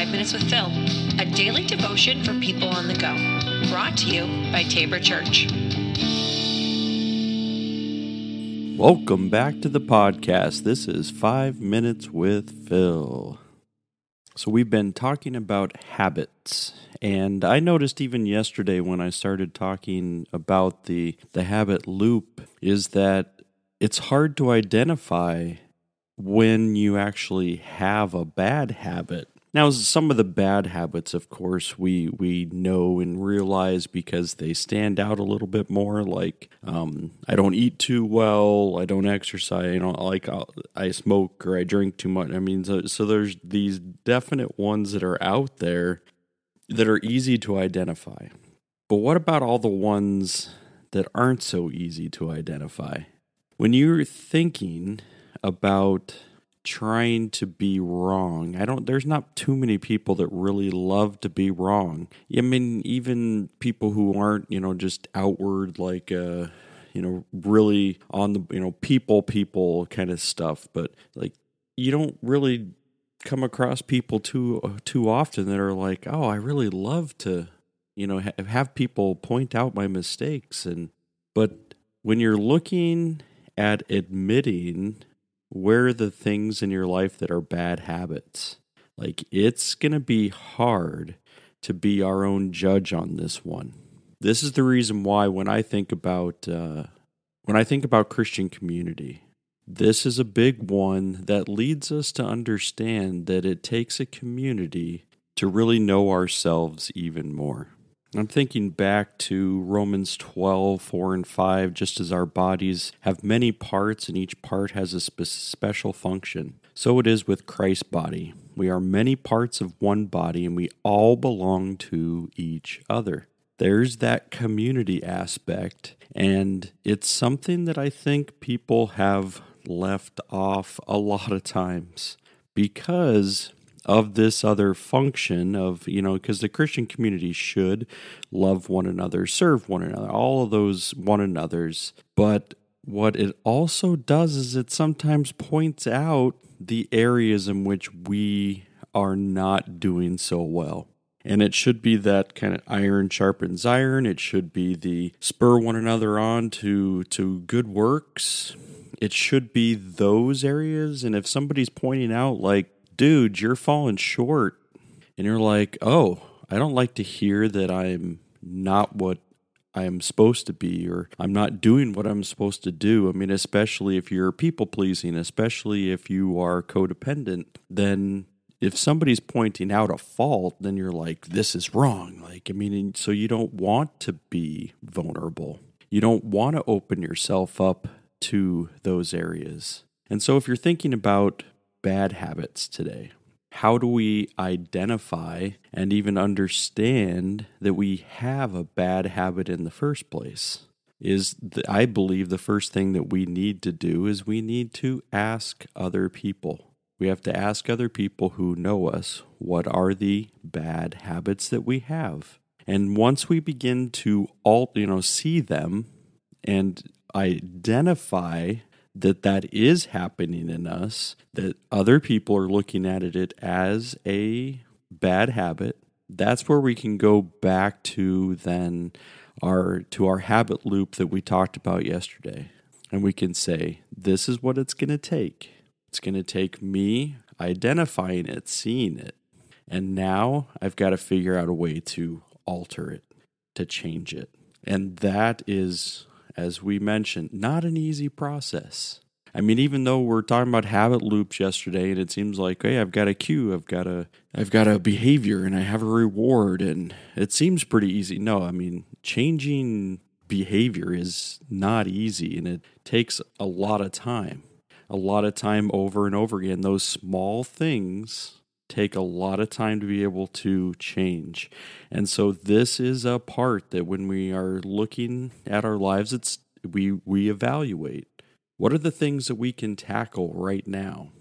Five Minutes with Phil, a daily devotion for people on the go. Brought to you by Tabor Church. Welcome back to the podcast. This is Five Minutes with Phil. So, we've been talking about habits, and I noticed even yesterday when I started talking about the, the habit loop, is that it's hard to identify when you actually have a bad habit. Now, some of the bad habits, of course, we we know and realize because they stand out a little bit more. Like, um, I don't eat too well, I don't exercise, you know, like i I smoke or I drink too much. I mean, so, so there's these definite ones that are out there that are easy to identify. But what about all the ones that aren't so easy to identify? When you're thinking about trying to be wrong. I don't there's not too many people that really love to be wrong. I mean even people who aren't, you know, just outward like uh you know, really on the, you know, people people kind of stuff, but like you don't really come across people too too often that are like, "Oh, I really love to, you know, ha- have people point out my mistakes." And but when you're looking at admitting where are the things in your life that are bad habits? Like, it's going to be hard to be our own judge on this one. This is the reason why when I think about uh, when I think about Christian community, this is a big one that leads us to understand that it takes a community to really know ourselves even more. I'm thinking back to Romans 12, 4 and 5, just as our bodies have many parts and each part has a spe- special function. So it is with Christ's body. We are many parts of one body and we all belong to each other. There's that community aspect, and it's something that I think people have left off a lot of times because of this other function of, you know, because the Christian community should love one another, serve one another, all of those one another's. But what it also does is it sometimes points out the areas in which we are not doing so well. And it should be that kind of iron sharpens iron. It should be the spur one another on to to good works. It should be those areas. And if somebody's pointing out like dude, you're falling short. And you're like, oh, I don't like to hear that I'm not what I am supposed to be or I'm not doing what I'm supposed to do. I mean, especially if you're people pleasing, especially if you are codependent, then if somebody's pointing out a fault, then you're like, this is wrong. Like, I mean, so you don't want to be vulnerable. You don't want to open yourself up to those areas. And so if you're thinking about bad habits today? How do we identify and even understand that we have a bad habit in the first place? Is I believe the first thing that we need to do is we need to ask other people. We have to ask other people who know us what are the bad habits that we have. And once we begin to alt, you know, see them and identify that that is happening in us, that other people are looking at it as a bad habit, that's where we can go back to then our to our habit loop that we talked about yesterday. And we can say, this is what it's going to take. It's going to take me identifying it, seeing it. And now I've got to figure out a way to alter it, to change it. And that is as we mentioned, not an easy process. I mean, even though we're talking about habit loops yesterday, and it seems like, hey, I've got a cue, I've got a, I've got a behavior, and I have a reward, and it seems pretty easy. No, I mean, changing behavior is not easy, and it takes a lot of time, a lot of time over and over again. Those small things take a lot of time to be able to change. And so this is a part that when we are looking at our lives it's we we evaluate what are the things that we can tackle right now.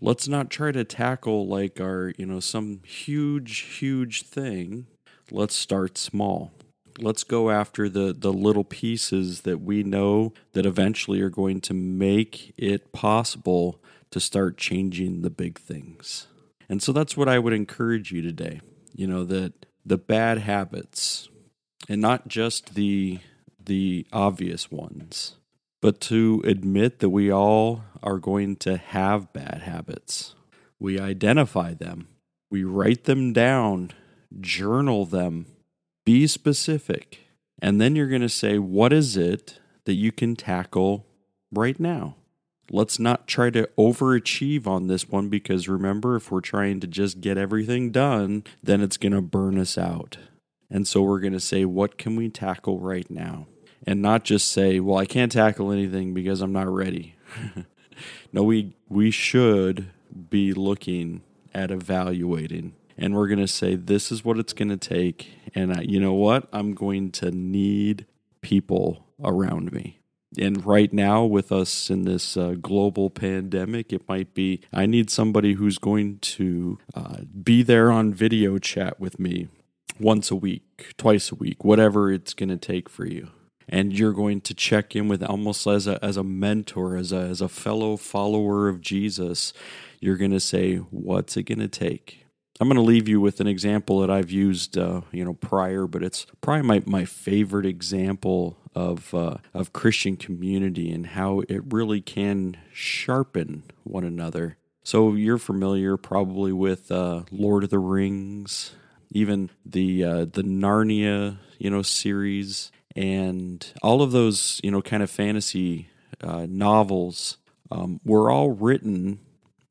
Let's not try to tackle like our, you know, some huge huge thing. Let's start small. Let's go after the the little pieces that we know that eventually are going to make it possible to start changing the big things. And so that's what I would encourage you today. You know, that the bad habits, and not just the the obvious ones, but to admit that we all are going to have bad habits. We identify them, we write them down, journal them, be specific, and then you're going to say, what is it that you can tackle right now? Let's not try to overachieve on this one because remember, if we're trying to just get everything done, then it's going to burn us out. And so we're going to say, what can we tackle right now? And not just say, well, I can't tackle anything because I'm not ready. no, we, we should be looking at evaluating. And we're going to say, this is what it's going to take. And I, you know what? I'm going to need people around me and right now with us in this uh, global pandemic it might be i need somebody who's going to uh, be there on video chat with me once a week twice a week whatever it's going to take for you. And you're going to check in with almost as a as a mentor as a as a fellow follower of Jesus you're going to say what's it going to take? I'm going to leave you with an example that I've used, uh, you know, prior, but it's probably my, my favorite example of uh, of Christian community and how it really can sharpen one another. So you're familiar probably with uh, Lord of the Rings, even the uh, the Narnia, you know, series, and all of those, you know, kind of fantasy uh, novels um, were all written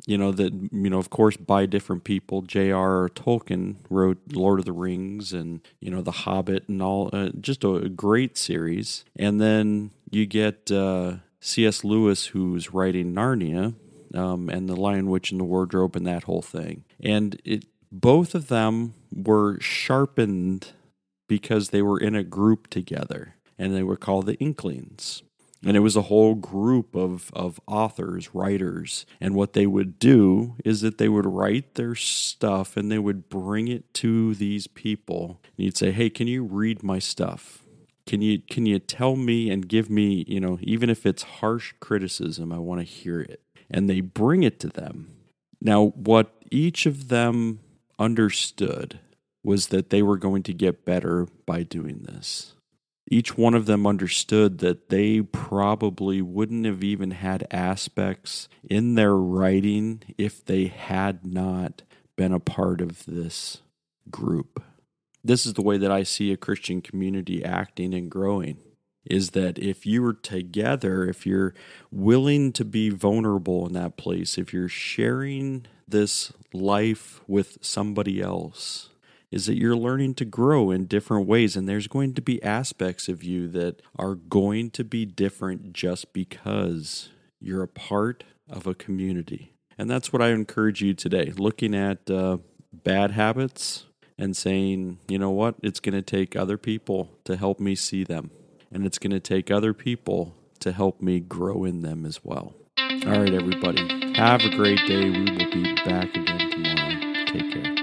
you know that you know of course by different people j.r tolkien wrote lord of the rings and you know the hobbit and all uh, just a great series. And then you get uh, cs lewis who's writing narnia um, and the lion witch and the wardrobe and that whole thing. And it both of them were sharpened because they were in a group together and they were called the inklings and it was a whole group of, of authors, writers. And what they would do is that they would write their stuff and they would bring it to these people. And you'd say, Hey, can you read my stuff? Can you can you tell me and give me, you know, even if it's harsh criticism, I want to hear it. And they bring it to them. Now, what each of them understood was that they were going to get better by doing this each one of them understood that they probably wouldn't have even had aspects in their writing if they had not been a part of this group. This is the way that I see a Christian community acting and growing is that if you are together, if you're willing to be vulnerable in that place, if you're sharing this life with somebody else, is that you're learning to grow in different ways. And there's going to be aspects of you that are going to be different just because you're a part of a community. And that's what I encourage you today looking at uh, bad habits and saying, you know what, it's going to take other people to help me see them. And it's going to take other people to help me grow in them as well. All right, everybody. Have a great day. We will be back again tomorrow. Take care.